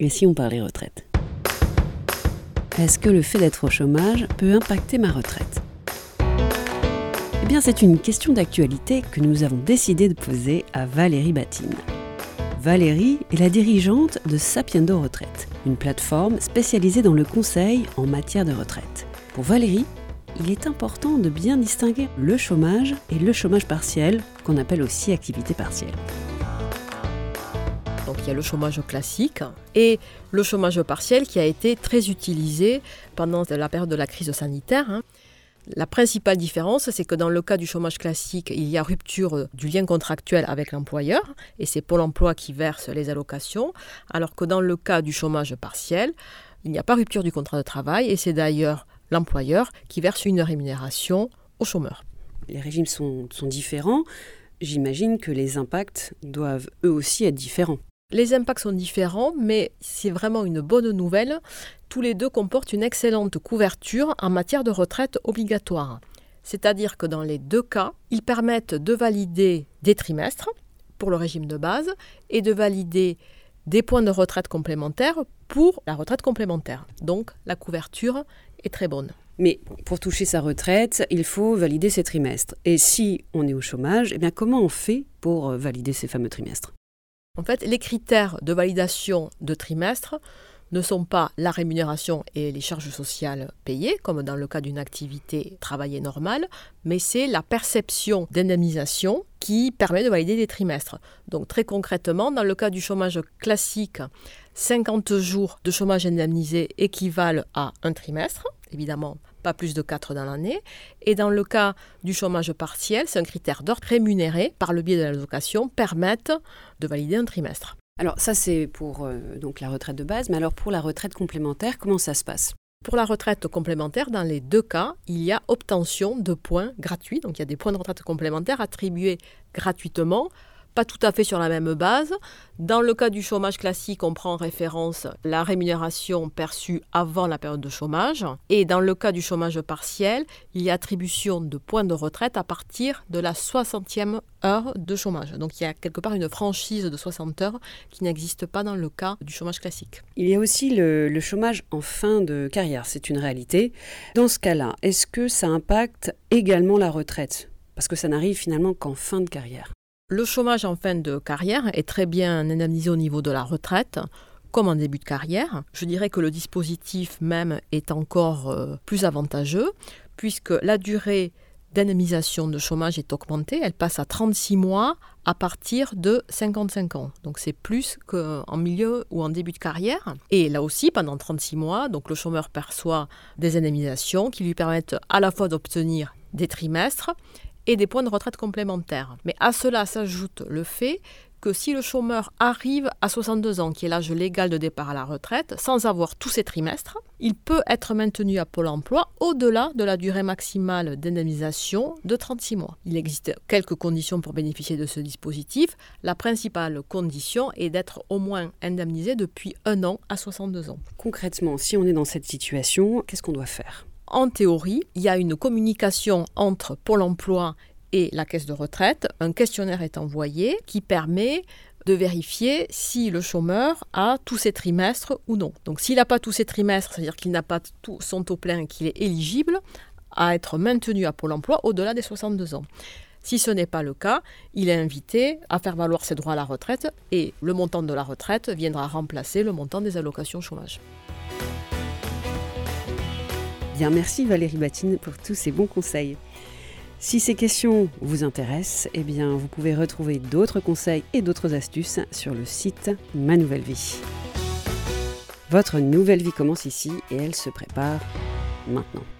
Et si on parlait retraite? Est-ce que le fait d'être au chômage peut impacter ma retraite? Eh bien, c'est une question d'actualité que nous avons décidé de poser à Valérie Batine. Valérie est la dirigeante de Sapiendo Retraite, une plateforme spécialisée dans le conseil en matière de retraite. Pour Valérie, il est important de bien distinguer le chômage et le chômage partiel, qu'on appelle aussi activité partielle. Donc il y a le chômage classique et le chômage partiel qui a été très utilisé pendant la période de la crise sanitaire. Hein. La principale différence, c'est que dans le cas du chômage classique, il y a rupture du lien contractuel avec l'employeur et c'est Pôle emploi qui verse les allocations, alors que dans le cas du chômage partiel, il n'y a pas rupture du contrat de travail et c'est d'ailleurs l'employeur qui verse une rémunération aux chômeurs. Les régimes sont, sont différents. J'imagine que les impacts doivent eux aussi être différents. Les impacts sont différents, mais c'est vraiment une bonne nouvelle. Tous les deux comportent une excellente couverture en matière de retraite obligatoire. C'est-à-dire que dans les deux cas, ils permettent de valider des trimestres pour le régime de base et de valider des points de retraite complémentaires pour la retraite complémentaire. Donc la couverture est très bonne. Mais pour toucher sa retraite, il faut valider ses trimestres. Et si on est au chômage, eh bien comment on fait pour valider ces fameux trimestres? En fait, les critères de validation de trimestre ne sont pas la rémunération et les charges sociales payées, comme dans le cas d'une activité travaillée normale, mais c'est la perception d'indemnisation qui permet de valider des trimestres. Donc très concrètement, dans le cas du chômage classique, 50 jours de chômage indemnisé équivalent à un trimestre, évidemment pas plus de 4 dans l'année. Et dans le cas du chômage partiel, c'est un critère d'ordre rémunéré par le biais de l'allocation permettent de valider un trimestre. Alors ça c'est pour euh, donc la retraite de base, mais alors pour la retraite complémentaire, comment ça se passe? Pour la retraite complémentaire, dans les deux cas, il y a obtention de points gratuits. Donc il y a des points de retraite complémentaires attribués gratuitement pas tout à fait sur la même base. Dans le cas du chômage classique, on prend en référence la rémunération perçue avant la période de chômage. Et dans le cas du chômage partiel, il y a attribution de points de retraite à partir de la 60e heure de chômage. Donc il y a quelque part une franchise de 60 heures qui n'existe pas dans le cas du chômage classique. Il y a aussi le, le chômage en fin de carrière, c'est une réalité. Dans ce cas-là, est-ce que ça impacte également la retraite? Parce que ça n'arrive finalement qu'en fin de carrière. Le chômage en fin de carrière est très bien indemnisé au niveau de la retraite, comme en début de carrière. Je dirais que le dispositif même est encore euh, plus avantageux, puisque la durée d'indemnisation de chômage est augmentée. Elle passe à 36 mois à partir de 55 ans. Donc c'est plus qu'en milieu ou en début de carrière. Et là aussi, pendant 36 mois, donc le chômeur perçoit des indemnisations qui lui permettent à la fois d'obtenir des trimestres et des points de retraite complémentaires. Mais à cela s'ajoute le fait que si le chômeur arrive à 62 ans, qui est l'âge légal de départ à la retraite, sans avoir tous ses trimestres, il peut être maintenu à Pôle emploi au-delà de la durée maximale d'indemnisation de 36 mois. Il existe quelques conditions pour bénéficier de ce dispositif. La principale condition est d'être au moins indemnisé depuis un an à 62 ans. Concrètement, si on est dans cette situation, qu'est-ce qu'on doit faire? En théorie, il y a une communication entre Pôle emploi et la caisse de retraite. Un questionnaire est envoyé qui permet de vérifier si le chômeur a tous ses trimestres ou non. Donc s'il n'a pas tous ses trimestres, c'est-à-dire qu'il n'a pas tout son taux plein et qu'il est éligible à être maintenu à Pôle emploi au-delà des 62 ans. Si ce n'est pas le cas, il est invité à faire valoir ses droits à la retraite et le montant de la retraite viendra remplacer le montant des allocations chômage merci Valérie Batine pour tous ces bons conseils. Si ces questions vous intéressent, eh vous pouvez retrouver d'autres conseils et d'autres astuces sur le site Ma Nouvelle Vie. Votre nouvelle vie commence ici et elle se prépare maintenant.